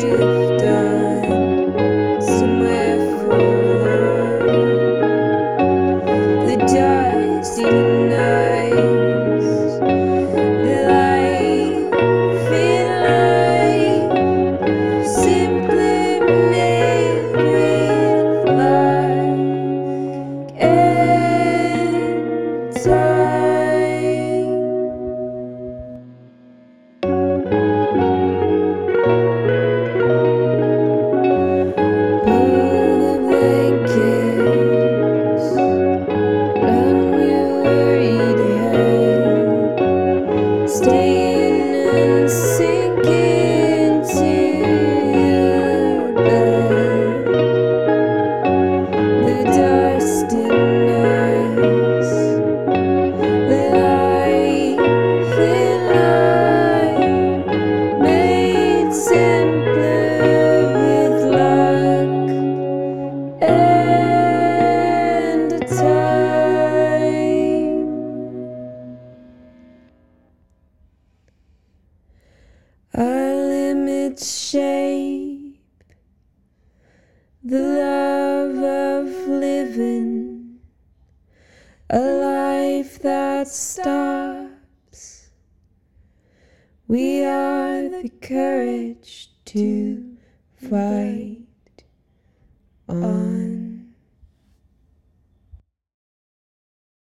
do. Our limits shape the love of living a life that stops. We are the courage to fight on.